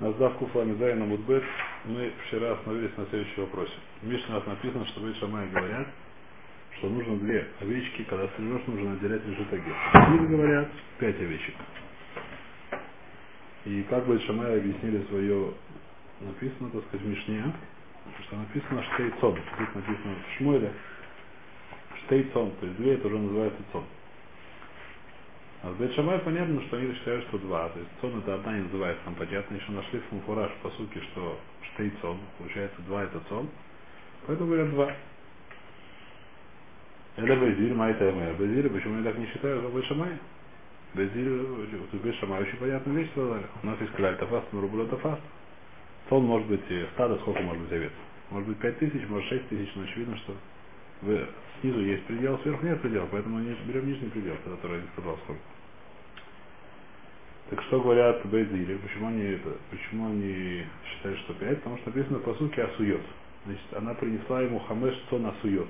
Наздав Куфа Мизайна Мудбет, мы вчера остановились на следующем вопросе. В Мишне нас написано, что Бейт Шамай говорят, что нужно две овечки, когда стрижешь, нужно отделять агет. Или говорят, пять овечек. И как Бейт Шамай объяснили свое, написано, так сказать, в Мишне, что написано Штейцон. Тут написано в Шмуэле Штейцон, то есть две, это уже называется цон. А в Бет понятно, что они считают, что два. То есть цон это одна не называется там понятно. Еще нашли в фураж по сути, что штей цон. Получается два это цон. Поэтому говорят два. Это Безиль, Майта Эмэр. Безиль, почему я так не считаю, что Бет Шамай? Безиль, в Бет Шамай очень понятная вещь сказали. У нас есть кляль тафаст, но рубль тафаст. Цон может быть стадо, сколько может быть овец? Может быть пять тысяч, может шесть тысяч, но очевидно, что вы, снизу есть предел, сверху нет предела, поэтому мы берем нижний предел, который я не сказал сколько. Так что говорят Бейдили? Почему они, это, почему они считают, что 5? Потому что написано по сути асует. Значит, она принесла ему хамеш цон асует.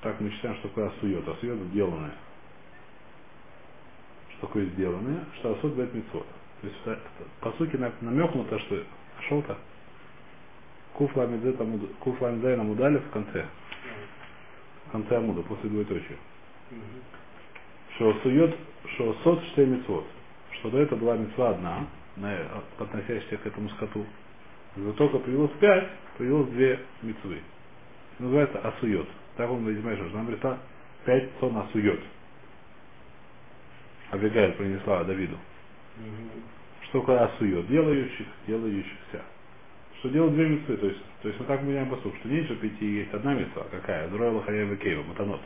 Так мы считаем, что такое асует. Асует сделанное. Что такое сделанное? Что асует бет митцвот. То есть по сути намекнуто, что шел-то Куф ламидзе нам удали в конце. В конце Амуда, после двоеточия. Что сует, что сот штей митцвот что до этого была мецва одна, относящаяся к этому скоту. Но только появилось пять, появилось две мецвы. Называется асует. Так он понимает, что нам пришла пять сон асует. Абигаэль принесла Давиду. Что такое асует? Делающих, делающихся. Что делают две мецвы. То есть, то есть мы так послуг, что не что пяти есть одна мецва, какая? Дроила Харьева Кейва, Матанот.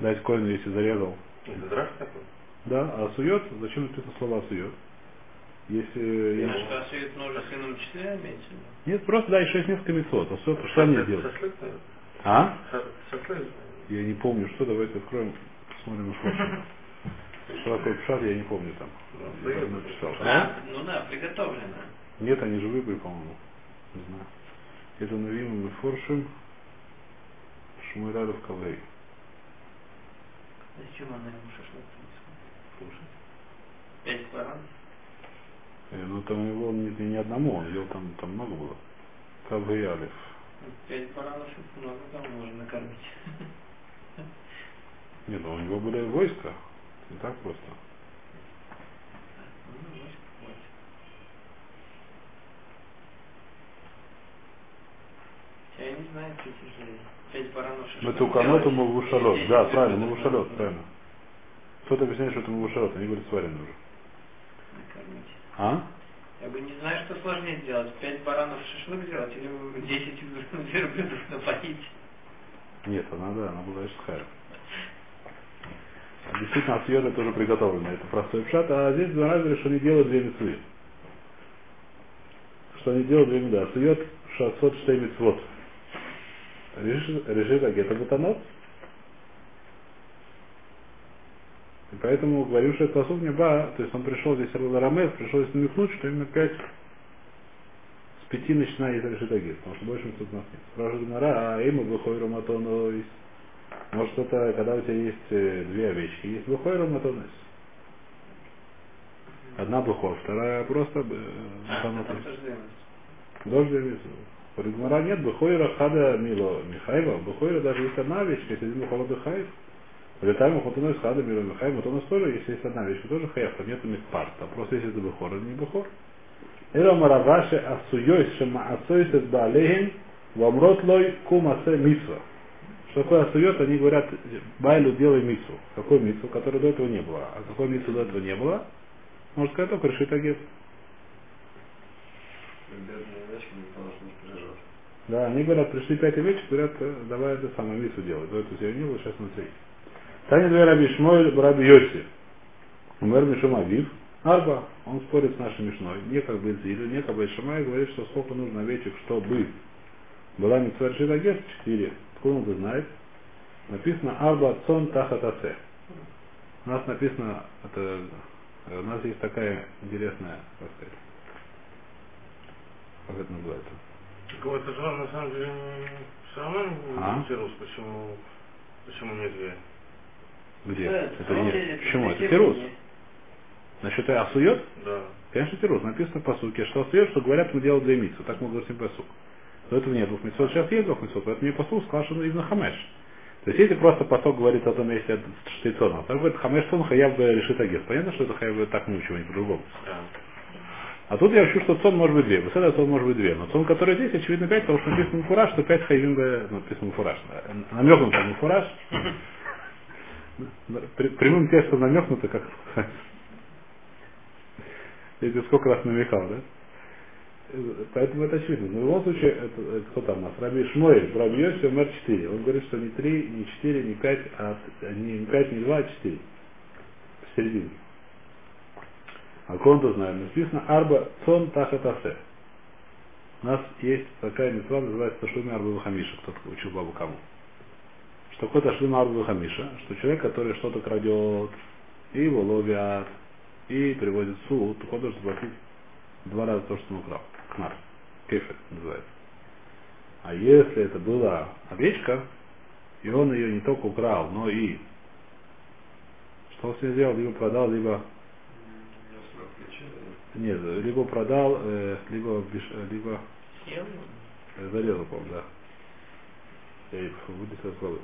Дать коину, если зарезал. Это драж такой? Да, а сует, зачем написано слова сует? Если... Значит, а сует ином числе имеется? Нет, просто да, еще есть несколько мецвод. А что, что они делают? А? Я не помню, что, давайте откроем, посмотрим на фото. Что такое пшат, я не помню там. Написал. А? Ну да, приготовлено. Нет, они же выбрали, по-моему. Не знаю. Это Навим и Форшим Шмуэрадов Кавей. Зачем она ему шашлык слушать? Пять баранов? Э, ну там его не, не одному, он ел там, там много было. Кавей Алиф. Пять баранов много там можно накормить. Нет, ну у него были войска. Не так просто. Я не знаю, что тяжелее. Пять баранов Матуканот Мавушалот. Да, правильно, Мавушалот, правильно. Кто-то объясняет, что это Мавушалот, они говорят сварены уже. Накормить. А? Я бы не знаю, что сложнее сделать. Пять баранов шашлык сделать или десять верблюдов напоить. Нет, она да, она была Ишхайра. Действительно, асьода тоже приготовлено. Это простой пшат. А здесь два раза что они делают две мецвы. Что они делают две мецвы. Асует шасот штей мецвод. Решит агета бутанот. И поэтому говорю, что это не ба, то есть он пришел здесь Рамес, пришел здесь намекнуть, что именно пять с пяти начинает решит агет, потому что больше тут у нас нет. Спрашивает Гмара, а ему выходит роматонойс. Может это, когда у тебя есть э, две овечки, есть бухой роматонойс. Одна бухор, вторая просто э, а, Дождь Ригмара нет, Бухойра Хада Мило Михаева, Бухойра даже есть одна вещь, если один Бухора Бухаев, Летаем Хутуной с Хада Мило Михаева, то у нас тоже, если есть одна вещь, тоже Хаев, там нету Микпарта, просто если это Бухор, не Бухор. Эра Мараваши Асуйой Шема Асуйс Эс Баалехим, Вамрот Лой Кум Асе Митсва. Что такое асует, они говорят, Байлю делай мицу. Какой мицу, которой до этого не было. А какой мицу до этого не было? Может сказать, только решит агент. Да, они говорят, пришли пять овечек, говорят, «Э, давай это самое мису делать. Я не было, сейчас смотри. Таня две раби Шмой, раби Йоси. Умер Мишум Авив. Арба, он спорит с нашей Мишной. Не как бы Зилю, бы Шамай, говорит, что сколько нужно овечек, чтобы была митцва Ширагет, четыре. Откуда он это знает? Написано Арба Цон Тахатасе. У нас написано, это, у нас есть такая интересная, как сказать, как это называется? Так это же на самом деле все равно не а? почему, почему не две. Где? Да, это не. Почему? Это Тирус. Насчет асует, Да. конечно, тирус. Написано по суке, что асует, что говорят, мы делаем две митцвы. Так мы говорим по сук. До этого нет двух митцвот, сейчас есть двух митцвот, поэтому не посук сказал, что именно хамеш. То есть если просто поток говорит о том, если это штейцон, а так говорит хамеш сон хаяв бы решит агес. Понятно, что это хаяв бы так научил, не по-другому. Да. А тут я учу, что цон может быть две. Беседа цон может быть две. Но цон, который здесь, очевидно, пять, потому что написано фураж, что пять хайвим ну, написано фураж. Намекнуто не фураж. Прямым текстом намекнуто, как я тебе сколько раз намекал, да? Поэтому это очевидно. Но в любом случае, это, кто там у нас? Раби Шмуэль, Раби Йоси, умер 4. Он говорит, что не 3, не 4, не 5, а не 5, не 2, а 4. Посередине. А конту знаем. Написано Арба Цон Тахатасе. У нас есть такая митцва, называется Ташлуми Арба Хамиша. Кто-то учил бабу кому. Что такое Ташлуми Арба Хамиша? Что человек, который что-то крадет, и его ловят, и приводит в суд, то должен заплатить два раза то, что он украл. Кнар. Кефет называется. А если это была овечка, и он ее не только украл, но и что он с ней сделал, либо продал, либо нет, либо продал, э, либо, либо э, зарезал, по-моему, да. Я вылетел из головы.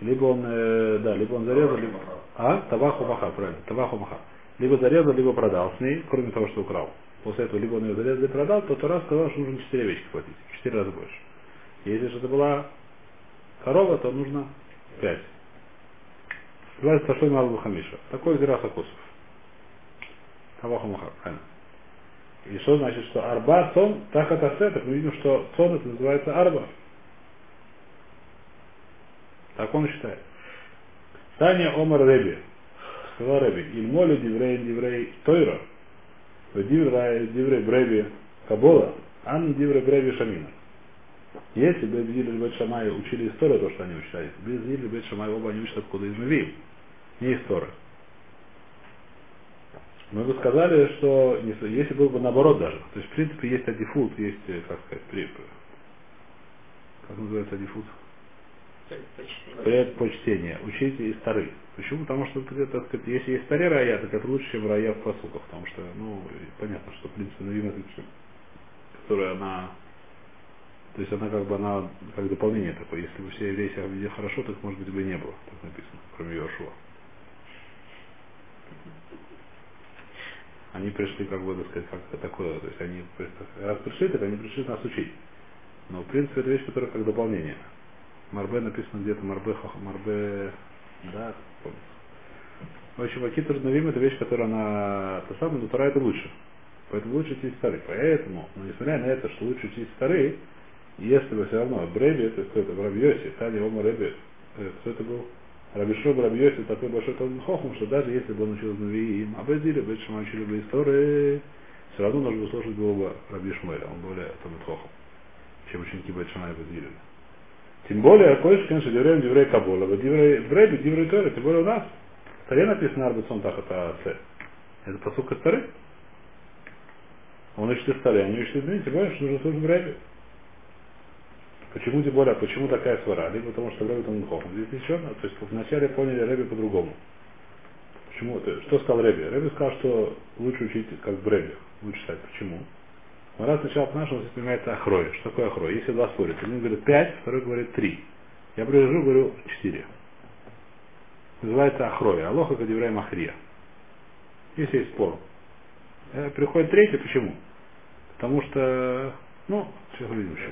Либо он, э, да, либо он зарезал, либо... А? Табаху маха, правильно, табаху маха. Либо зарезал, либо продал с ней, кроме того, что украл. После этого либо он ее зарезал и продал, то Тора сказал, что нужно 4 овечки платить, в 4 раза больше. Если же это была корова, то нужно 5. Называется Ташой Малбу Хамиша. Такой Зираса Косов. Табаху маха, правильно. И что значит, что арба, цон, так это так мы видим, что цон это называется арба. Так он считает. Таня Омар Реби. Сказал Реби. Ильмоли диврей диврей тойра. Диврей диврей бреби кабола. Ан диврей бреби шамина. Если бы Безиль и Бет Шамай учили историю, то, что они учитали, Безиль и Бет Шамай оба они учат откуда из Мавиим. Не история. Мы бы сказали, что если было бы наоборот даже, то есть в принципе есть адифут, есть, э, как сказать, при, как называется адифут? Предпочтение. Предпочтение. Учите из стары. Почему? Потому что так сказать, если есть старый рая, так это лучше, чем рая в посуках. Потому что, ну, понятно, что в принципе навина которая она то есть она как бы она как дополнение такое. Если бы все евреи себя вели хорошо, так может быть бы и не было, так написано, кроме Йошуа. Они пришли, как бы, так сказать, как такое, то есть они раз пришли, так они пришли нас учить. Но в принципе это вещь, которая как дополнение. Марбе написано где-то Марбе Марбе, да, помню. В общем, Акитр Навим это вещь, которая она, то самое, но Тора это лучше. Поэтому лучше учить старый. Поэтому, но несмотря на это, что лучше учить старый, если бы все равно Бреби, то есть кто это, в Рабьосе, Тани Ома Реби, э, кто это был? Рабишоб Рабьосе такой большой Талмин Хохм, что даже если бы он учил Навиим, а Безиле, Бетшима учили бы истории, все равно нужно бы слушать было бы Раби Шмуэля, он более Талмин Хохм, чем ученики Бетшима и Безиле. Тем более, кое конечно, Деврей Деврей Кабола, Деврей Бреби, Деврей Тори, тем более у нас. В Таре написано Арбецон Тахата Се. Это посылка Тары. Он учит из Тары, они учат из Дни, тем более, что нужно слушать Бреби. Почему более, почему такая свара? Либо потому что Рэби там Хохм. Здесь еще, то есть вначале поняли Рэби по-другому. Почему? То есть, Что сказал Рэби? Рэби сказал, что лучше учить как в Рэби. Лучше читать. Почему? Раз сначала к нашему здесь понимается Ахрой. Что такое Ахрой? Если два спорят, один говорит пять, второй говорит три. Я привожу, говорю четыре. Называется Ахрой. Алоха Кадиврай Махрия. Если есть спор. Э, Приходит третий, почему? Потому что, ну, сейчас увидим еще.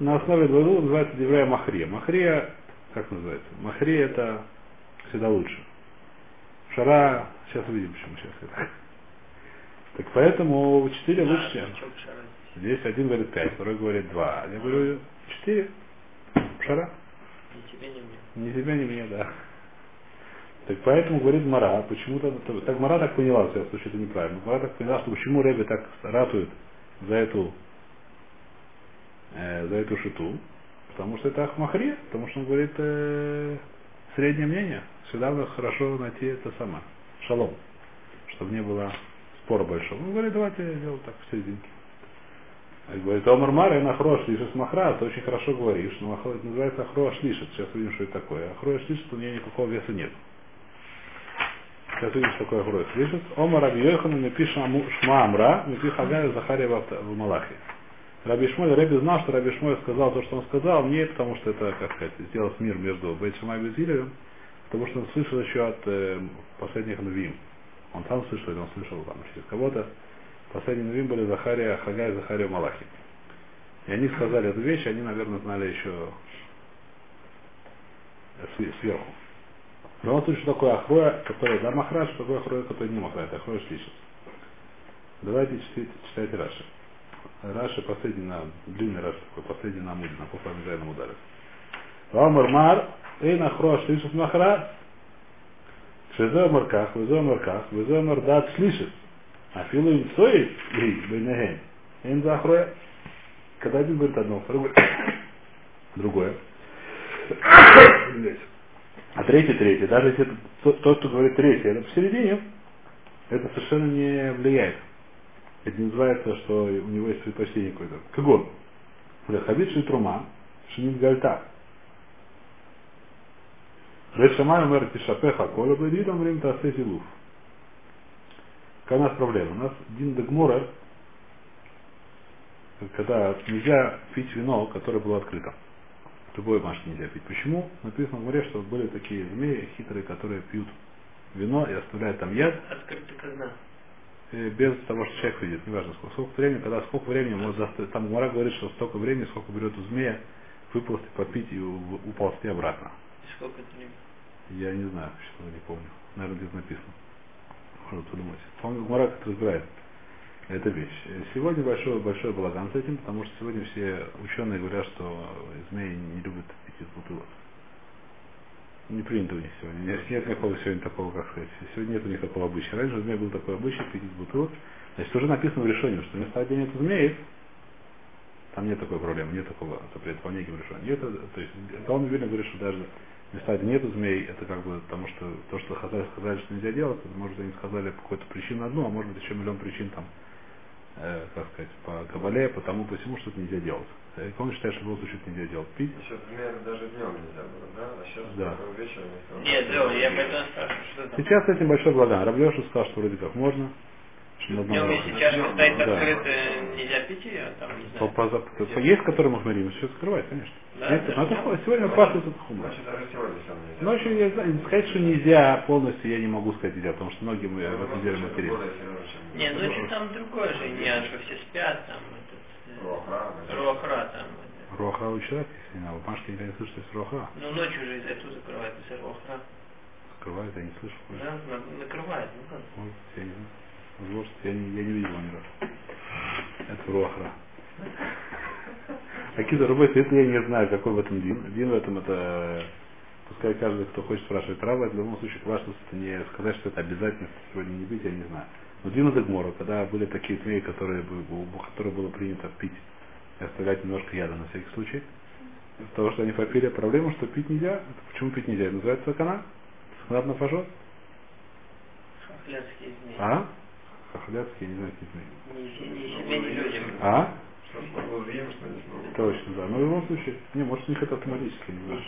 На основе двойного называется Деврая Махрия. Махрия, как называется? Махрия это всегда лучше. Шара, сейчас увидим, почему сейчас это. Так поэтому 4 лучше, чем. Здесь один говорит 5, второй говорит 2. Я говорю 4. Шара. Ни тебе, ни мне. Ни себя, ни меня, да. Так поэтому говорит Мара, почему-то, так Мара так поняла, в всяком случае, это неправильно. Мара так поняла, что почему Рэбби так ратует за эту, э, за эту шиту, потому что это Ахмахри, потому что он говорит э, среднее мнение. Всегда хорошо найти это самое, шалом, чтобы не было спора большого. Он говорит, давайте я сделаю так в серединке. А Говорит, Омар Мара, на хрош лишит махра, ты очень хорошо говоришь, но это называется хрош лишит. Сейчас увидим, что это такое. А хрош лишит, у нее никакого веса нет. Сейчас что такое хрош лишит. Омар Раби Йохану напишет Шма Амра, Мипи Хагая Захария в Малахе. Раби Шмоль, Раби знал, что Раби Шмоль сказал то, что он сказал, не потому что это, как сказать, сделал мир между Бейт Шамай и Безилевым, потому что он слышал еще от э, последних Навим. Он сам слышал, или он слышал там через кого-то. Последние Навим были Захария, Хагай, Захария, Малахи. И они сказали эту вещь, они, наверное, знали еще св- сверху. Но вот тут что такое Ахроя, который да Махра, что такое Ахроя, который не Махра, это Ахроя Шлишес. Давайте читайте, читайте Раши. Раши последний на, длинный Раши такой, последний на Амуде, на Пуфамидайном ударе. Вамар Мар, Эйн Ахроя Шлишес Махра, Шезе Марках, Везе Марках, Везе Мардат Шлишес. А филу им стоит, и Бейнеген. Эйн за Ахроя. Когда один говорит одно, второй говорит другое. А третий, третий. Даже если это тот, тот, кто говорит третий, это посередине, это совершенно не влияет. Это не называется, что у него есть предпочтение какое-то. Как он? Хабит Шитрума, Шинит Гальта. Бет Шамай умер Тишапеха, Коля Бедидам Рим Тасе Зилуф. Какая у нас проблема? У нас Дин Дегмура, когда нельзя пить вино, которое было открыто. Любой машке нельзя пить. Почему? Написано в море, что были такие змеи хитрые, которые пьют вино и оставляют там яд, Открыто когда? э, без того, что человек видит, неважно сколько, сколько времени, когда сколько времени может заставить. Там Гмара говорит, что столько времени, сколько берет у змея выползти, попить и уползти обратно. И сколько это времени? Я не знаю, что не помню. Наверное, где-то написано. Можно подумать. Помню, Гмара как разбирает эта вещь. Сегодня большой, большой балаган с этим, потому что сегодня все ученые говорят, что змеи не любят пить из бутылок. Не принято у них сегодня. Нет, нет никакого сегодня такого, как сказать. Сегодня нет никакого обычая. Раньше у змей был такой обычай пить из бутылок. Значит, уже написано в решении, что места, где нет змеи, там нет такой проблемы, нет такого запрета по неким решениям. Это, то есть, Гаон Вильна говорит, что даже места, где нету змей, это как бы потому что то, что Хазаль сказали, что нельзя делать, это, может они сказали по какой-то причину одну, а может быть еще миллион причин там, э, как сказать, по Кабале, по тому, посему, что это нельзя делать. Э, Он считает, что в любом случае это нельзя делать. Пить, Еще пример даже днем нельзя было, да? А сейчас Да. вечером. Нет, да, я поэтому спрашиваю, что там. Сейчас с этим большой благан. Раблеша сказал, что вроде как можно. На уровне. если чашка стоит Да. открытая, нельзя пить ее, там, не По- знаю. по- по- Есть, которые говорим, все скрывать, конечно. Да, Есть, да. но это хо- сегодня пахнет это хумор. Значит, даже сегодня все нельзя. Ночью я знаю, сказать, что нельзя полностью, я не могу сказать нельзя, потому что многие мы Ну, в более серьезно, чем- Не, ночью там другое же, не, что все спят, там, этот, э, Руахра. Руахра там, это. Руаха у человека, если не знаю, в Машке никогда не слышу, что есть руаха. Ну, ночью же из-за этого закрывают, из-за Руахра. Скрывает, я не слышу. Да, на- накрывает, ну как. Я не знаю. Может, я не, я не видел ни разу. Это руахра. Акида Рубет, это я не знаю, какой в этом дин. Дин в этом это, пускай каждый, кто хочет спрашивать раба, это в любом случае важно это не сказать, что это обязательно сегодня не пить, я не знаю. Но Дин это Гмора, когда были такие змеи, которые, которых было принято пить и оставлять немножко яда на всякий случай, из-за того, что они попили, проблема, что пить нельзя. Это почему пить нельзя? Это называется сакана. Саканат на змеи. А? Хохлядские, я не знаю, какие людям. А? Точно, да. Но в любом случае, не, может, у них это автоматически, не знаю.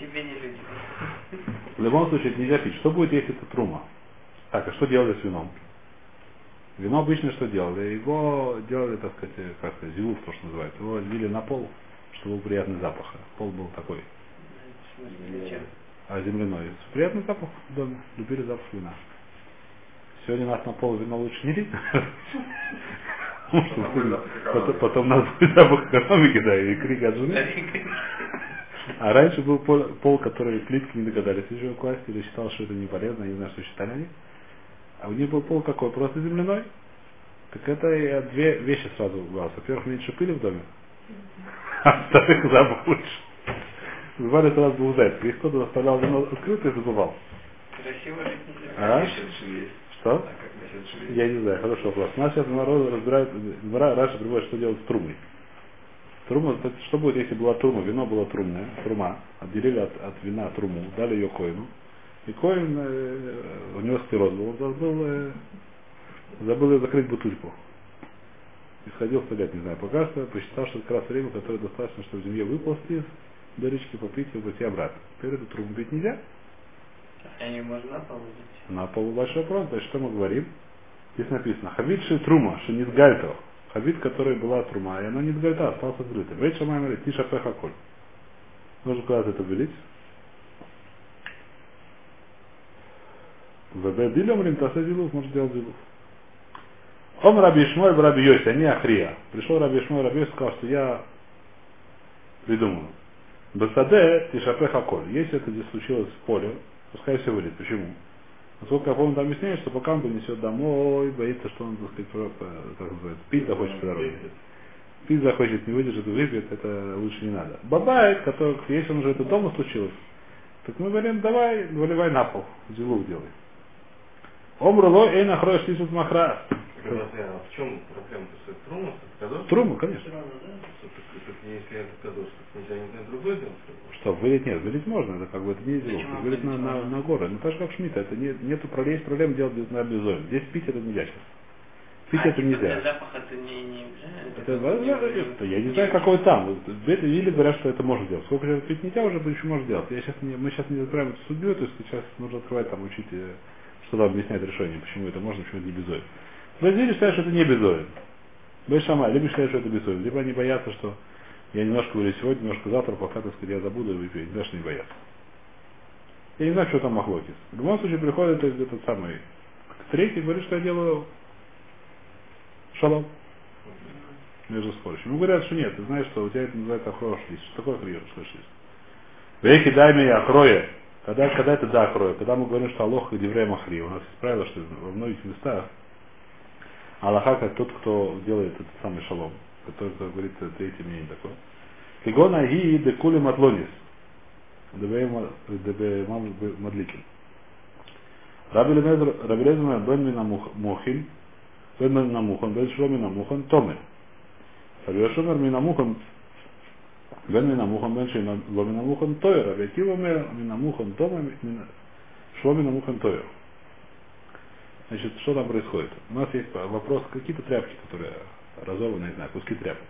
В любом случае, это нельзя пить. Что будет, если это трума? Так, а что делали с вином? Вино обычно что делали? Его делали, так сказать, э, как сказать, зилуф, то, что называется. Его лили на пол, чтобы был приятный запах. Пол был такой, В смысле, зачем? а земляной. Приятный запах в доме. Любили запах вина. Сегодня нас на пол вино лучше не что Потом нас будет запах экономики, да, и крик от жены. А раньше был пол, пол, который плитки не догадались еще класть, или считал, что это не полезно, я не знаю, что считали они. А у них был пол какой? Просто земляной. Так это две вещи сразу убралось. Во-первых, меньше пыли в доме, а во-вторых, запах лучше. Бывали сразу двух зайцев. Их кто-то оставлял вино открытое и забывал. Красиво А? Что? Я не знаю, хороший вопрос. Нас сейчас народу разбирают, Раша приводит, что делать с трумой. Трума, что будет, если была трума, вино было трумное, трума, отделили от, от вина труму, дали ее коину, и коин, э, у него склероз был, забыл, э, забыл ее закрыть бутыльку. исходил сто лет, не знаю, пока что, посчитал, что как раз время, которое достаточно, чтобы в земле выползти из дырочки, попить и пойти обратно. Теперь эту трубу бить нельзя, Не можно положить? на полу большой вопрос, значит, что мы говорим? Здесь написано, хавид ши трума, ши не сгальто. Хавид, которая была трума, и она не сгальта, остался открытым. Вейт шамай говорит, тиша пеха коль. Нужно куда-то это вылить. ВБ дилем ринтасе дилув, может делать дилув. Он Раби Ишмой Раби Йоси, а не Ахрия. Пришел Раби Ишмой, Раби Йоси сказал, что я придумал. Басаде тишапеха коль. Если это здесь случилось в поле, пускай все вылет. Почему? Насколько я помню, там объясняют, что пока он принесет домой, боится, что он, так сказать, э, как называется, пить захочет по дороге. Пить захочет, не выдержит выпьет, это лучше не надо. Бабает, который, если он уже это дома случилось, так мы говорим, давай, выливай на пол, зилук делай. Омруло эй нахроешь лисут махра. А в чем проблема? Трума, кадош? Труму, конечно. Если это кадош, то нельзя не другое делать? Что, вылить нет, вылить можно, это как бы это не. Почему Вылить на, на, на горы. Ну так же как шмита, это не, нету проблем, есть проблем делать на безоем. Здесь пить это нельзя сейчас. Пить а, это нельзя. Для запаха это не, не? Это, возможно, это- я не знаю, какой там. Или говорят, что это можно делать. Сколько лет пить нельзя, уже еще можно делать. Я сейчас не, мы сейчас не разбираем эту судью, то есть сейчас нужно открывать там, учить, что там объяснять решение, почему это можно, почему это не безоин. Бразилия считает, что это не безоин. Бешама, либо считают, что это безоин. Либо они боятся, что я немножко говорю сегодня, немножко завтра, пока, так сказать, я забуду и выпью. Не что не боятся. Я не знаю, что там Махлокис. В любом случае приходит этот, самый третий, говорит, что я делаю шалом между спорящими. Ну, говорят, что нет, ты знаешь, что у тебя это называется охрош лист. Что такое охрош лист? Веки дай мне охроя. Когда, когда это да охроя? Когда мы говорим, что Аллах и Деврей Махри. У нас есть правило, что во многих местах Аллаха как тот, кто делает этот самый шалом. Который, кто говорит, э, третье мнение такое. Кигона ги декули матлонис. Дебе мадликин. Лезер бен мина мухин, бен мина мухан, бен шло мина мухан, томе. Раби Йошумер мина мухан, бен мина мухан, бен шейна ло мина мухан, тойер. Раби Акива мер мина мухан, томе, мина- шло мина мухан, тойер. Значит, что там происходит? У нас есть вопрос, какие-то тряпки, которые разорваны, не знаю, куски тряпок.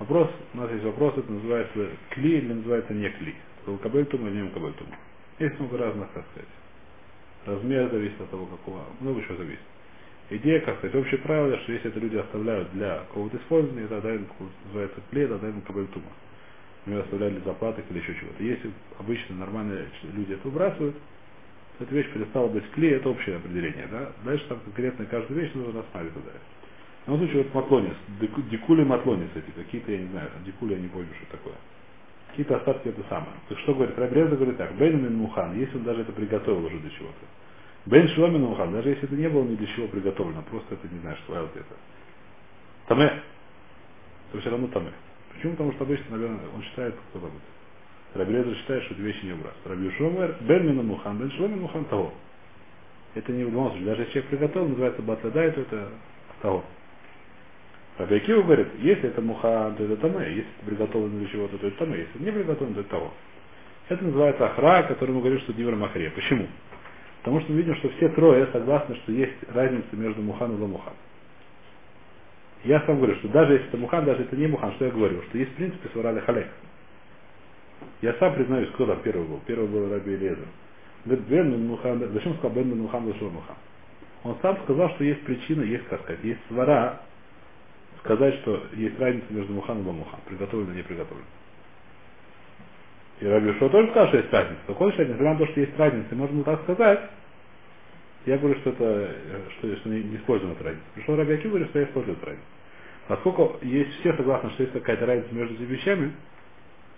Вопрос, у нас есть вопрос, это называется кли или называется не кли. Кабельтума или не кабельтума. Есть много разных, как сказать. Размер зависит от того, какого, много чего зависит. Идея, как сказать, общее правило, что если это люди оставляют для какого-то использования, это отдают, называется клей, это отдают кабельтума. Оставляют для заплаток или еще чего-то. Если обычно нормальные люди это выбрасывают, то эта вещь перестала быть клей, это общее определение. Да? Дальше там конкретно каждую вещь нужно рассматривать туда. В любом случае, вот матлонис, дику- дикули матлонис эти, какие-то, я не знаю, дикули я не помню, что такое. Какие-то остатки это самое. Есть что говорит? Рабреза говорит так, Бенамин Мухан, если он даже это приготовил уже для чего-то. Бен Шломин Мухан, даже если это не было ни для чего приготовлено, просто это, не знаю, что это. Таме. То все равно таме. Почему? Потому что обычно, он считает, кто это. Рабреза считает, что эти вещи не убрать. Раби Шомер, Бен Мина Мухан, Бен Шломин Мухан того. Это не в любом случае. Даже если человек приготовил, называется батладай, то это того. Раби говорит, если это муха, то это таме, если это приготовлено для чего-то, то это таме, если это не приготовлено, то это того. Это называется ахра, который мы говорим, что дивер махре. Почему? Потому что мы видим, что все трое согласны, что есть разница между мухан и ламухан. Я сам говорю, что даже если это мухан, даже это не мухан, что я говорю? Что есть в принципе сварали халек. Я сам признаюсь, кто там первый был. Первый был Раби Элезер. Говорит, Бен Мухан, зачем сказал Бен Мухан, зачем Мухан? Он сам сказал, что есть причина, есть, как сказать, есть свара, сказать, что есть разница между Мухан и Ламухан, приготовлено и не приготовлено. И Раби Шо тоже сказал, что есть разница. Так он считает, несмотря на то, что есть разница, можно так сказать, я говорю, что это что, что не, не используем эту разницу. Пришел Раби Акива, говорит, что я использую разницу. Поскольку есть все согласны, что есть какая-то разница между этими вещами,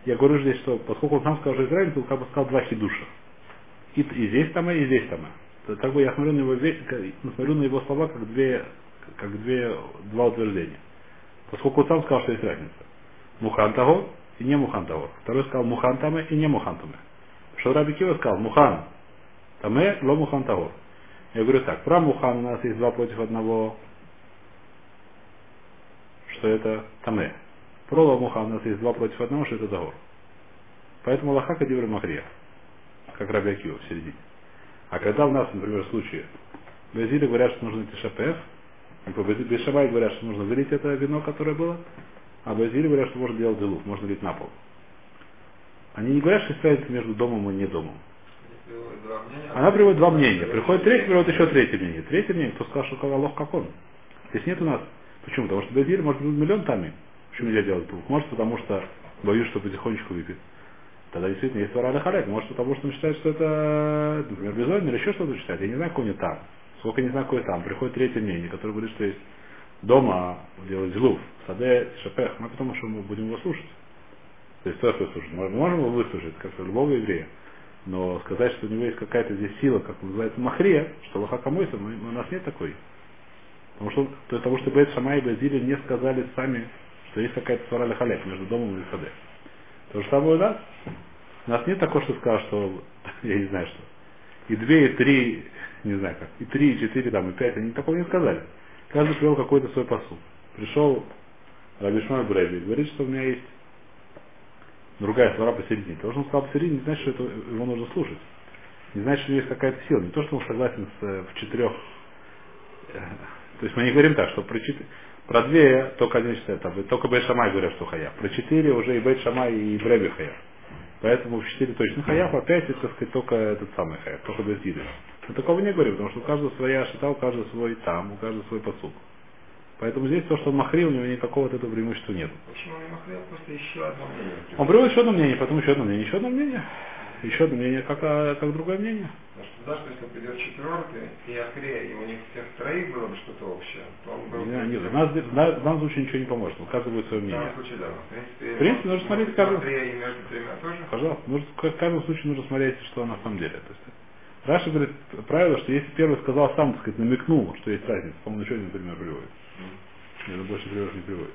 я говорю здесь, что поскольку он сам сказал, что есть разница, он как бы сказал два хидуша. И, и здесь там, и здесь там. То, как бы я смотрю на его, как- смотрю на его слова как две, как две, два утверждения. Поскольку он сам сказал, что есть разница. Мухан того и не мухан того. Второй сказал мухан таме и не мухан таме. Что Раби Кива сказал, мухан таме, ло мухан того. Я говорю так, про мухан у нас есть два против одного, что это таме. Про ло мухан у нас есть два против одного, что это загор. Поэтому лохака дивер махрия, как Раби Акива в середине. А когда у нас, например, в случае, Бразилии говорят, что нужно тишапеф, Бешамай говорят, что нужно вылить это вино, которое было, а Базили говорят, что можно делать зелуф, можно лить на пол. Они не говорят, что есть между домом и не домом. Она приводит два мнения. Приходит третий, приводит еще третье мнение. Третье мнение, кто сказал, что Аллах как он. Здесь нет у нас. Почему? Потому что Базиль может быть миллион тами. Почему нельзя делать зелуф? Может, потому что боюсь, что потихонечку выпьет. Тогда действительно есть вара халек. Может, потому что он считает, что это, например, безумие или еще что-то считает. Я не знаю, какой у там. Сколько не знаю, какой там. Приходит третье мнение, которое говорит, что есть дома делать злув, саде, шапех. Мы потому что мы будем его слушать. То есть его слушать. Мы можем его выслушать, как любого еврея. Но сказать, что у него есть какая-то здесь сила, как называется махрия, что лоха камойса, мы, у нас нет такой. Потому что, то, потому что Бейт Шамай и Базили не сказали сами, что есть какая-то свара халек между домом и саде. То же самое у нас. У нас нет такого, что сказал, что я не знаю что. И две, и три, не знаю как, и три, и четыре, там, и пять, они такого не сказали. Каждый привел какой-то свой посуд. Пришел Рабишмай Брэди, говорит, что у меня есть другая свара посередине. То, что он сказал посередине, не значит, что это, его нужно слушать. Не значит, что есть какая-то сила. Не то, что он согласен с, э, в четырех. э, То есть мы не говорим так, что про, четыре, про две только один считает, там, только Бейт Шамай говорят, что хая. Про четыре уже и Бейт Шамай, и Брэби хая. Поэтому в четыре точно хаяв, а пять это, так сказать, только этот самый хаяв, только без диды. Мы такого не говорим, потому что у каждого своя шита, у каждого свой там, у каждого свой посуд. Поэтому здесь то, что он махрил, у него никакого вот этого преимущества нет. Почему он не махрел? Просто еще одно мнение. Он приводит еще одно мнение, потом еще одно мнение, еще одно мнение, еще одно мнение, как, а, как другое мнение. Потому что даже если придет четвертый, и Ахрея, и у них всех троих было бы что-то общее, то он был... Не, нет, в, нас, в, нас- в данном случае ничего не поможет, у каждого будет свое В данном мнение. случае, да. В принципе, В принципе, нужно смотреть каждый- Ахрея и между тремя тоже. Пожалуйста, нужно, в каждом случае нужно смотреть, что на самом деле. То есть, Раша говорит правило, что если первый сказал сам, так сказать, намекнул, что есть разница, по-моему, еще один пример приводит. Нет, больше примеров не приводит.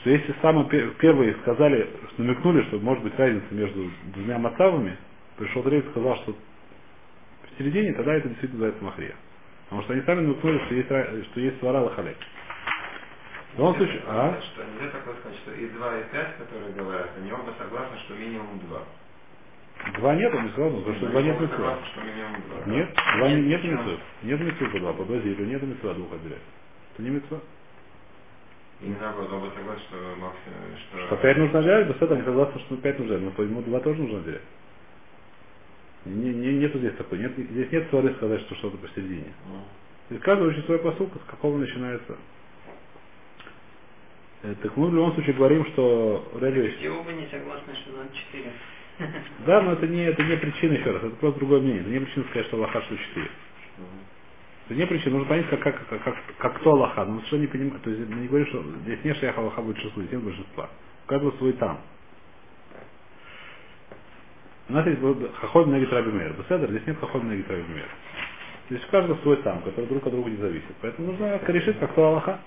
Что если самые пе- первые сказали, что намекнули, что может быть разница между двумя мотавами, пришел третий и сказал, что в середине, тогда это действительно называется махрия. Потому что они сами намекнули, что есть, что есть свара лахалек. В любом случае, а? Что нельзя такое сказать, что и два, и пять, которые говорят, они оба согласны, что минимум два. Два нет, он не сказал, потому что два нет два. Нет, два не- нет митцвот. Нет по два, по базилию, нет митцва двух отделять. Это не митцва. И не наоборот, оба согласны, что максимум, что... Что пять нужно отделять, без этого не согласен, что пять нужно отделять. Но по ему два тоже нужно отделять. Не, не, нету здесь такой, нет, здесь нет свары сказать, что что-то посередине. Ну, То есть каждый учит свой посуд, с какого начинается. Э, Так мы в любом случае говорим, что Рэби... Все оба не согласны, что надо четыре. Да, но это не, это не причина еще раз, это просто другое мнение. Это не причина сказать, что Аллаха что 4. мгм. Это не причина, нужно понять, как, как, как, как, как кто Аллаха. Но что не понимаю, то есть мы не говорим, что здесь не шеях Аллаха будет шесту, здесь нет большинства. У каждого свой там. У нас есть хохоль на Раби Мейр. Беседер, здесь нет хохоль на Раби Мейр. Здесь у каждого свой там, который друг от друга не зависит. Поэтому нужно решить, как кто Аллаха.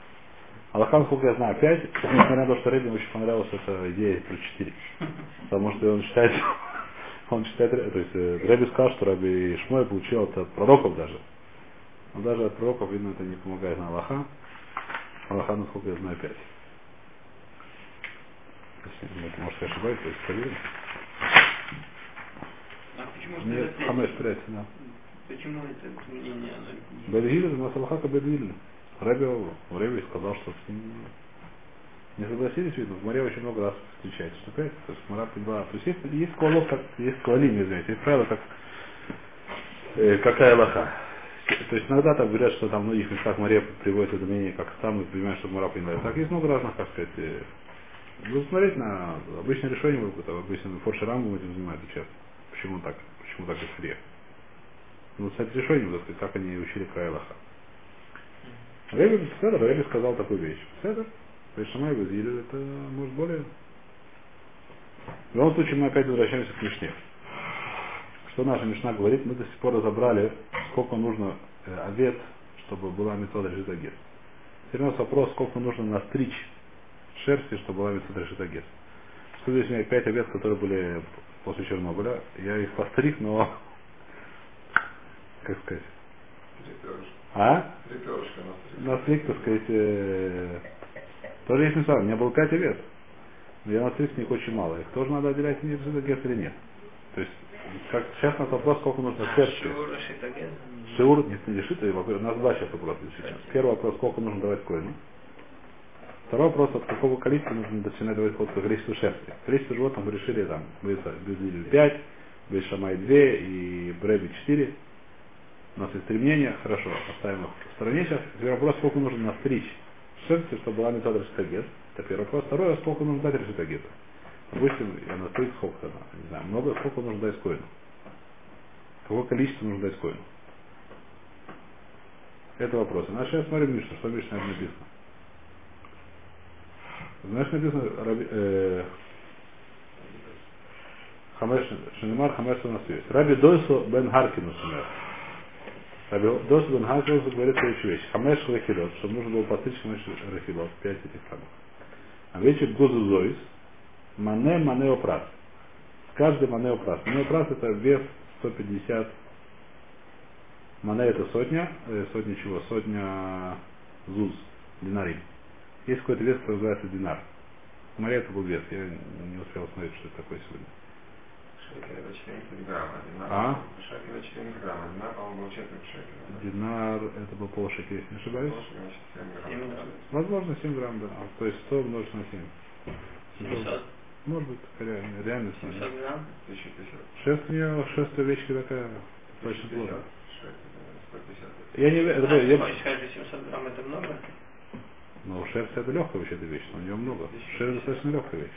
Аллаха, насколько я знаю, пять, несмотря на то, что Рэбби очень понравилась эта идея про четыре. Потому что он считает, он считает, то есть э, Рэбби сказал, что Раби Шмой получил это от пророков даже. Но даже от пророков, видно, это не помогает на Аллаха. Аллаха, насколько я знаю, пять. Если, ну, Может, я ошибаюсь, то есть проверим. А почему же Нет, Хамеш, пять, да. Почему это мнение, Бельгиль, у нас Аллаха Бельгиль. Рэбби, Рэбби сказал, что с ним не согласились, видно, в море очень много раз встречается, что то есть Мара два. То есть есть, есть клалот, как, есть клалим, извините, есть правило, как э, какая лоха. То есть иногда так говорят, что там в многих местах море приводит это мнение, как там, и понимаешь, что Мара принимает. Так есть много разных, как сказать, э, Буду смотреть на обычное решение, это обычно Форши Рамбу этим занимаются часто. Почему так? Почему так и сырье? Ну, кстати, решение, так сказать, как они учили край Лоха. Рэбби Седер, Рэбби сказал такую вещь. Седер, Вешамай Вазиль, это может более... В любом случае мы опять возвращаемся к Мишне. Что наша Мишна говорит, мы до сих пор разобрали, сколько нужно э, овец, чтобы была метода Жидагес. Теперь у нас вопрос, сколько нужно настричь шерсти, чтобы была метода Жидагес. Что здесь у меня пять овец, которые были после Чернобыля. Я их постриг, но... Как сказать? А? Три перышка на стрижку. на так сказать, э, тоже есть смысл. У меня было пять овец. Но я на стриг с них очень мало. Их тоже надо отделять из гет или нет. То есть Как сейчас у нас вопрос, сколько нужно А, сердце. Шиур не, не решит, вопрос- у нас два сейчас вопроса решить. Первый вопрос, сколько нужно давать коину. Второй вопрос, от какого количества нужно начинать давать ход по количеству шерсти. Количество животных мы решили там, Безиль 5, Бешамай 2 и Бреби 4. У нас есть три хорошо, оставим их в стороне сейчас. Теперь вопрос, сколько нужно настричь шерсти, чтобы была метод решитагет. Это первый вопрос. Второй, а сколько нужно дать решитагету. Допустим, я настричь сколько надо, не знаю, много, сколько нужно дать коину. Какое количество нужно дать коину. Это вопрос. А сейчас смотрим Мишну, что в Мишне написано. Знаешь, написано Раби, э, Хамеш, Шенемар Хамеш. Раби Дойсу бен Харкину сумер. Дойсу бен Харкину говорит следующую вещь. Хамеш рахилот, чтобы нужно было постричь Хамеш рахилот, пять этих самых. А вечер Гузу Зоис, Мане Манео Прас. Каждый Манео Прас. Манео Прас это вес 150 Мане это сотня, сотня чего? Сотня зуз, динарим. Есть какой-то вес, который называется динар. Море это был вес, я не успел смотреть, что это такое сегодня. Шекель это 14 грамм, а динар... А? Это 14 грамм, а динар, по-моему, был четверть шекеля. Динар, это был полшекеля, если не ошибаюсь. Больше, значит, 7 грамм. Семь грамм. Возможно, 7 грамм, да. А, То есть 100 умножить на 7. 700? Может быть, реально, реально 700 смотря. грамм? 1050. Шерсть у нее, шерсть у овечки такая, очень 1050. плотная. Шекель, 150. Я не, это, А, я, что 700 грамм это много? но шерсть это легкая вообще-то вещь, но у нее много. Шерсть достаточно легкая вещь.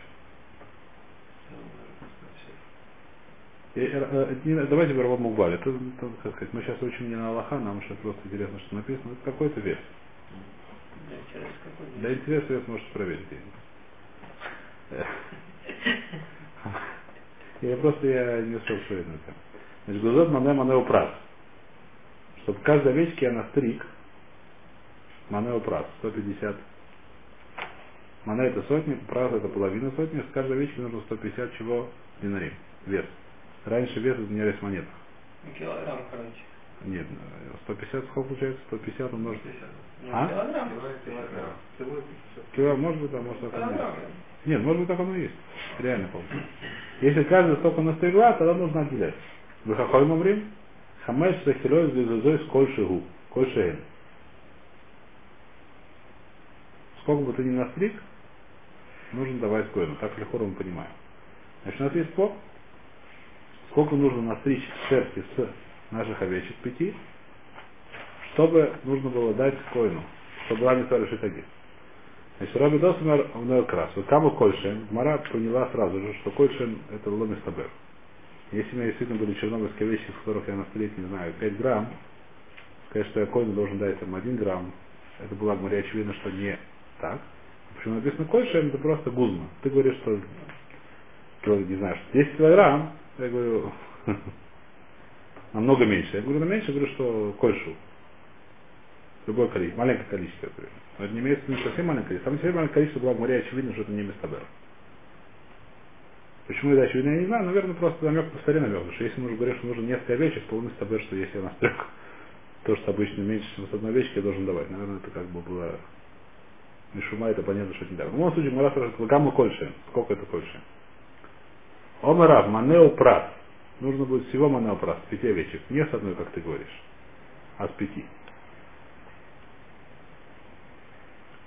Э, э, не- давайте Барабан Мугбаль. Это, это, как сказать, мы сейчас учим не на Аллаха, нам сейчас просто интересно, что написано. Это какой-то вес. Да, интересно, какой Для интереса вес можете проверить. Э. Я просто я не успел на это. Значит, Гузот Мане Манео Прас. Чтобы каждой овечке я настриг Манео Прас. 150. Мане это сотня, Прас это половина сотни. С каждой овечки нужно 150 чего? Динарим. Вес. Раньше вес изменялись в монетах. Килограмм, короче. Нет, э, 150 сколько получается? 150 умножить. Ну, А? Килограмм. Килограмм. Кило, может быть, а может так оно и Килограмм. есть. Нет, может быть так оно и есть. Реально помню. Если каждый столько настригла, тогда нужно отделять. Вы хахой мамрим? Хамеш сахилой зизузой с коль шигу. Коль шеен. Сколько бы ты ни настриг, нужно давать коину. Так легко мы понимаем. Значит, у нас есть спор. Сколько нужно настричь шерсти с наших овечек пяти, чтобы нужно было дать коину, чтобы была митора шитаги. Значит, Раби Досмер в крас. Вот Кама Кольшен, Мара поняла сразу же, что Кольшен это ломис табер. Если у меня действительно были чернобыльские вещи, в которых я настрелить, не знаю, 5 грамм, сказать, что я коину должен дать там 1 грамм, это было, говоря, очевидно, что не так. Почему написано Кольшен, это просто гузма. Ты говоришь, что, не знаю, что 10 килограмм, я говорю, намного меньше. Я говорю, на меньше, я говорю, что Кольшу. Любое количество, маленькое количество, я говорю. Но это не имеется в виду совсем маленькое количество. Там совсем маленькое количество было, говоря, очевидно, что это не Местабер. Почему это очевидно, я не знаю, наверное, просто намек по старе намек, потому что если мы уже говорим, что нужно несколько овечек, то Местабер, что если я настрел то, что обычно меньше, чем с одной овечки, я должен давать. Наверное, это как бы было Мишума, это понятно, что это не так. В любом случае, мы раз. Сколько это кольше? Омарав, манео прас. Нужно будет всего манео прас, пяти овечек. Не с одной, как ты говоришь, а с пяти.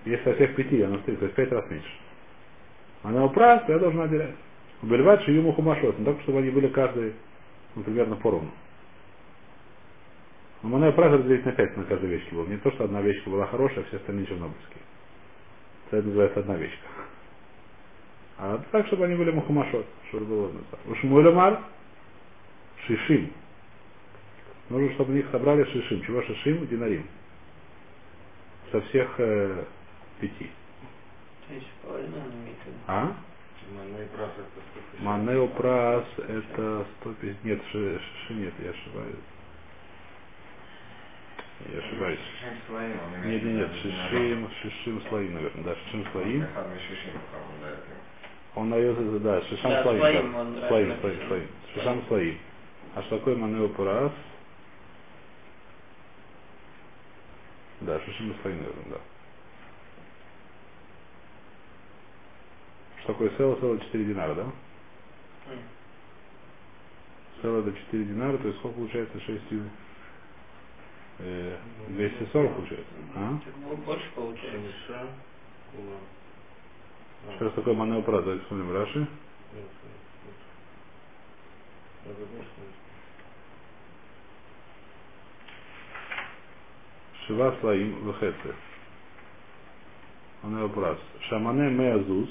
Если со всех пяти я настриг, то есть пять раз меньше. Манео прас, я должен отделять. Убивать шиюму хумашот, но так, чтобы они были каждый, ну, примерно поровну. Но манео прас разделить на пять на каждой вещке было. Не то, что одна вещка была хорошая, а все остальные чернобыльские. Это называется одна вещка. А так, чтобы они были мухамашот, чтобы было Ушмуэлемар шишим. Нужно, чтобы у них собрали шишим. Чего шишим? Динарим. Со всех э, пяти. А? 150. Манео прас это 150. Нет, ши, шиши нет, я ошибаюсь. Я ошибаюсь. Нет, нет, нет, шишим, шишим слоим, наверное, да, шишим слоим. Он дает, да, шишам Да, слоим да. он слоим, написано. слоим. Шишам слоим. А что такое манео прас? Да, слоим, наверное, да. Что такое село? Село 4 динара, да? Целое до 4 динара, то есть сколько получается 6 э, 240 получается. А? Больше получается. Что такое манеопрат? Давайте вспомним Раши. Шива слоим вехеце. Манеопрат. Шамане меазуз.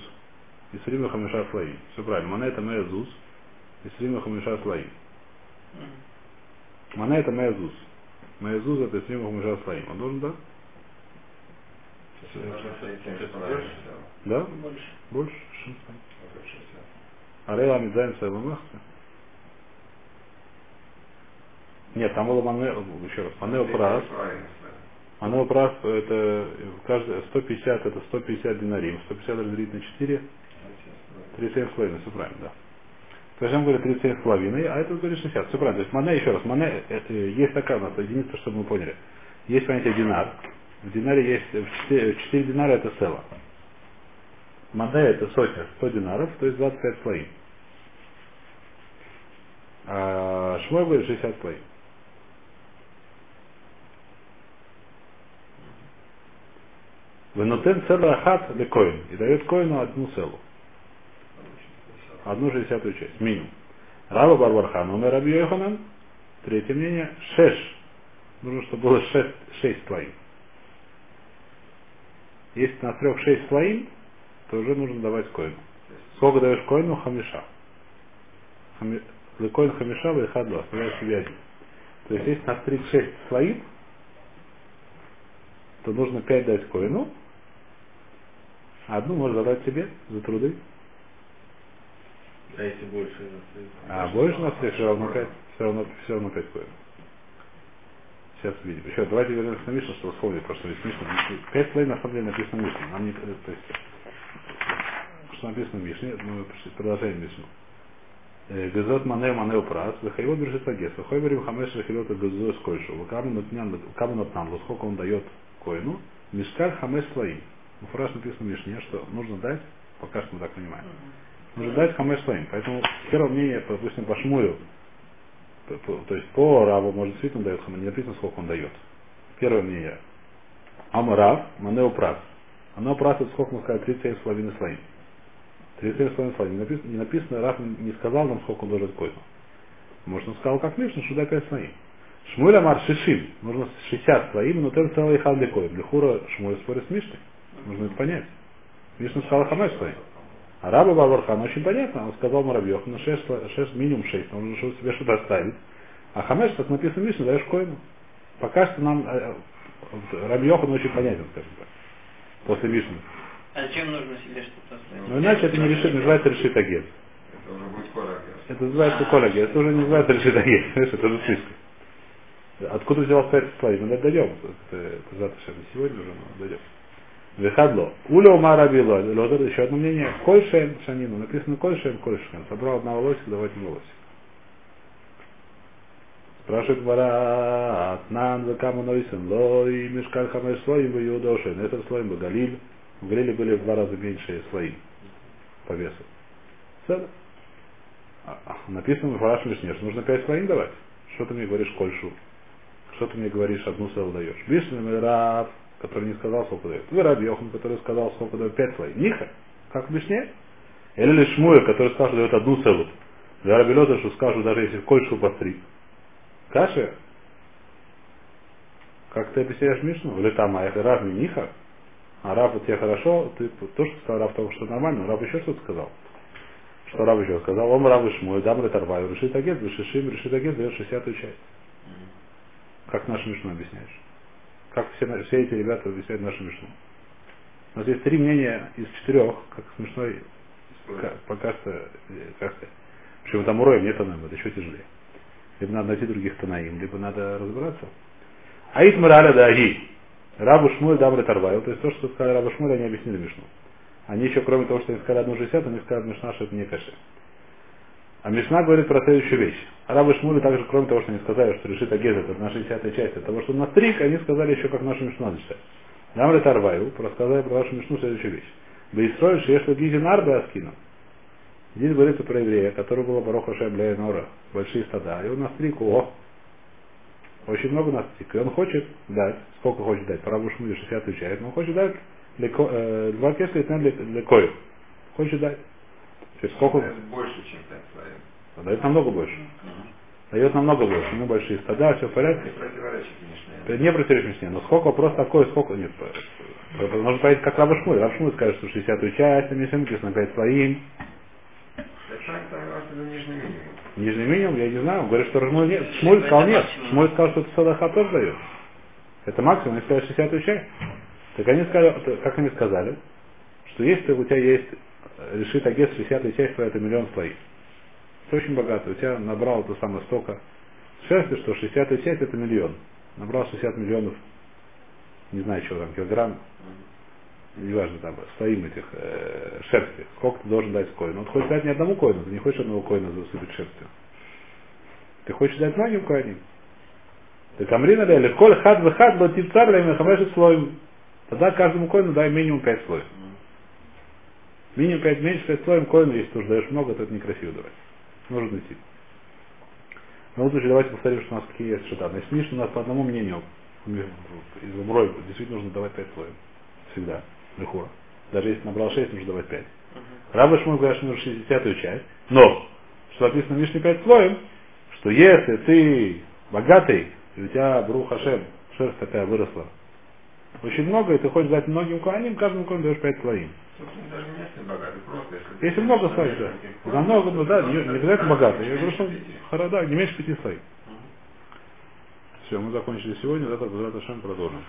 И срима хамиша слоим. Все правильно. Мане это меазуз. И срима хамиша слоим. Мане это меазуз. Меазуз это срима хамиша слоим. Он должен, да? Если нужно соединить, Это правильно больше? сделал. Да? Больше. Больше? Шин слоим. Вот это 60. Арела Амидзайн Сайламахта? Нет, там было мане, еще раз, манео прас. Манео прас это каждый, 150 это 150 динарим, 150 разделить на 4, 37 с половиной, все правильно, да. Он говорит 37 с половиной, а это говорит 60, все правильно. То есть мане, еще раз, мане, это, есть такая у нас единица, чтобы мы поняли. Есть понятие динар. В динаре есть, в 4, 4 динара это села. Мане это сотня, 100 динаров, то есть 25 слоим. А Шмой говорит 60 слоим. Венотен целый ахат для коин. И дает коину одну целу. Одну шестьдесятую часть. Минимум. Раба Барбархан, умер Раби Йоханан. Третье мнение. Шеш. Нужно, чтобы было шесть, шесть слоим. Если на трех шесть слоим, то уже нужно давать коину. Сколько даешь коину? Хамиша. Хами... Коин хамиша, выхадло, оставляешь себе один. То есть, если на 36 слоим, то нужно 5 дать коину, а одну можно забрать себе за труды. А если больше на? А больше на все равно 5, все равно, все равно 5 коин. Сейчас увидим. Еще давайте вернемся на Мишну, чтобы вспомнить, потому что здесь Мишна. 5 слоев на самом деле написано в Мишне. Нам не, то есть, что написано в Мишне, мы продолжаем Мишну. Газот мане мане упрас, выхайвот бежит лагес, выхой берем хамеш рахилот и газо скольшу, выкаму натнам, сколько он дает коину, мешкаль хамеш слоим. В фраз написано в Мишне, что нужно дать, пока что мы так понимаем, нужно дать хамеш слоим. Поэтому первое мнение, допустим, по шмую, то, есть по рабу, может, действительно дает хамеш, не написано, сколько он дает. Первое мнение. Амарав, манео прас. Оно прас, это сколько мы сказали, 37,5 слоим. 37,5 слоим. Не написано, не написано, Раф не сказал нам, сколько он должен койну. Может, он сказал, как Мишна, что 5 слоим. Шмуэль Амар Шишим. Нужно 60 слоим, но тем целый хал для коин. Для хура Шмуэль спорит с Мишной. Нужно это понять. Мишна сказал хамеш слоим. А раба Бабархан очень понятно. Он сказал Муравьев, ну 6, 6 минимум 6. Он нужно себе что-то оставить. А хамеш, как написано в Мишне, даешь койну. Пока что нам э, Раби Йохан очень понятен, скажем так. После Мишны. А зачем нужно себе что-то оставить? Но иначе это не решит, называется решит агент. Это уже будет корак. Это называется колаги, это уже не называется решит агент. Это уже слишком. Откуда взялось 5 слоев? Мы дойдем. Это, это завтра, сегодня уже, но дойдем. Вехадло. Уля ума рабило. Лозер, еще одно мнение. Кольшем шанину. Написано кольшем, кольшем. Собрал одного лосика, давать ему лосик. Спрашивает Гмара, Атнан, Векаму Нойсен, Лой, Мешкаль Хамеш слоим, в Иудошин, это слоим, в Галиль. В Галиле были в два раза меньше слоим по весу. А, Написано в Фараш Мишне, что нужно пять слоим давать. Что ты мне говоришь кольшу? Что ты мне говоришь, одну селу даешь? Бишный раб, который не сказал, сколько дает. Вы раб Йохан, который сказал, сколько дает пять слоим. Ниха, как Мишне. Или лишь который сказал, что дает одну селу. Для раби что скажут, даже если кольшу постриг. Каши? Как ты объясняешь Мишну? Или там, а если раб Ниха, а раб у тебя хорошо, ты то, что сказал раб, того, что нормально, раб еще что-то сказал. Что раб еще сказал? Он раб Шмуй, дам Ретарваю, решит агент, решишим, решит агент, дает 60 часть. Как нашу Мишну объясняешь? Как все, все эти ребята объясняют нашу Мишну? У нас есть три мнения из четырех, как смешной, ка- пока что, э, как. Причем там уроем нет Танаим, это еще тяжелее. Либо надо найти других Танаим, либо надо разбираться. Аид Мураля Даги. Рабу Шмуль Дамры Тарвайл. То есть то, что сказали Рабу Шмуль, они объяснили Мишну. Они еще, кроме того, что они сказали одну 60, они сказали Мишна, что это не каши. А Мишна говорит про следующую вещь. Рабы Шмули также, кроме того, что они сказали, что решит Агез, это на 60 часть, от того, что на стрик, они сказали еще, как нашу Мишну надо читать. Дамры Тарвайл рассказали про вашу Мишну следующую вещь. Бейсроль Шеш Лагизи Нарбе Аскина. Здесь говорится про еврея, который был Бароха Шабля Нора, большие стада, и он настриг, о, очень много настриг, и он хочет дать, сколько хочет дать, правую шмуде 60 часть, но он хочет дать э, два кесли для, кою. Хочет дать. То есть сколько? Это больше, чем пять слоев. Дает намного больше. Дает намного больше. У него большие стада, все в порядке. Не противоречит, конечно. Не противоречит но сколько вопрос такой, сколько нет. Можно понять, как Раба Шмуль. Раба Шмуль скажет, что 60 часть, а если написано 5 слоим. Нижний минимум. Нижний минимум, я не знаю. Он говорит, что Шмуль нет. Шмуль сказал нет. Шмуль сказал, что это Садаха тоже дает. Это максимум, сказали 60 часть. Так они сказали, как они сказали, что если у тебя есть решит агес 60 часть, то это миллион слоев. Ты очень богатый, у тебя набрал это самое столько шерсти, что 60 часть это миллион. Набрал 60 миллионов, не знаю, что там, килограмм, неважно там, слоим этих э, шерсти. Сколько ты должен дать коину? Он хочет дать не одному коину, ты не хочешь одного коина засыпать шерстью. Ты хочешь дать многим коинам. Так Амрина ли, коль хад в хад лотив царь лайм хамешет слоем. Тогда каждому коину дай минимум 5 слоев. Минимум 5, меньше 5 слоев коину, если ты уже даешь много, то это некрасиво давать. Нужно идти. Но лучше давайте повторим, что у нас какие есть шита. Если Мишна у нас по одному мнению из умрой действительно нужно давать 5 слоев. Всегда. Лихура. Даже если набрал 6, нужно давать 5. Раба Шмуль говорит, что нужно 60 часть. Но, что написано в Мишне 5 слоев, что если ты богатый, и у тебя Брух Хашем, шерсть такая выросла, очень много, и ты хочешь дать многим куаним, каждому куаним даешь 5 слоим. Если много слоев, да. Намного, ну да, не, не обязательно богатый. Я говорю, что хоро- да, не меньше пяти слоев. Все, мы закончили сегодня, завтра Ашем продолжим.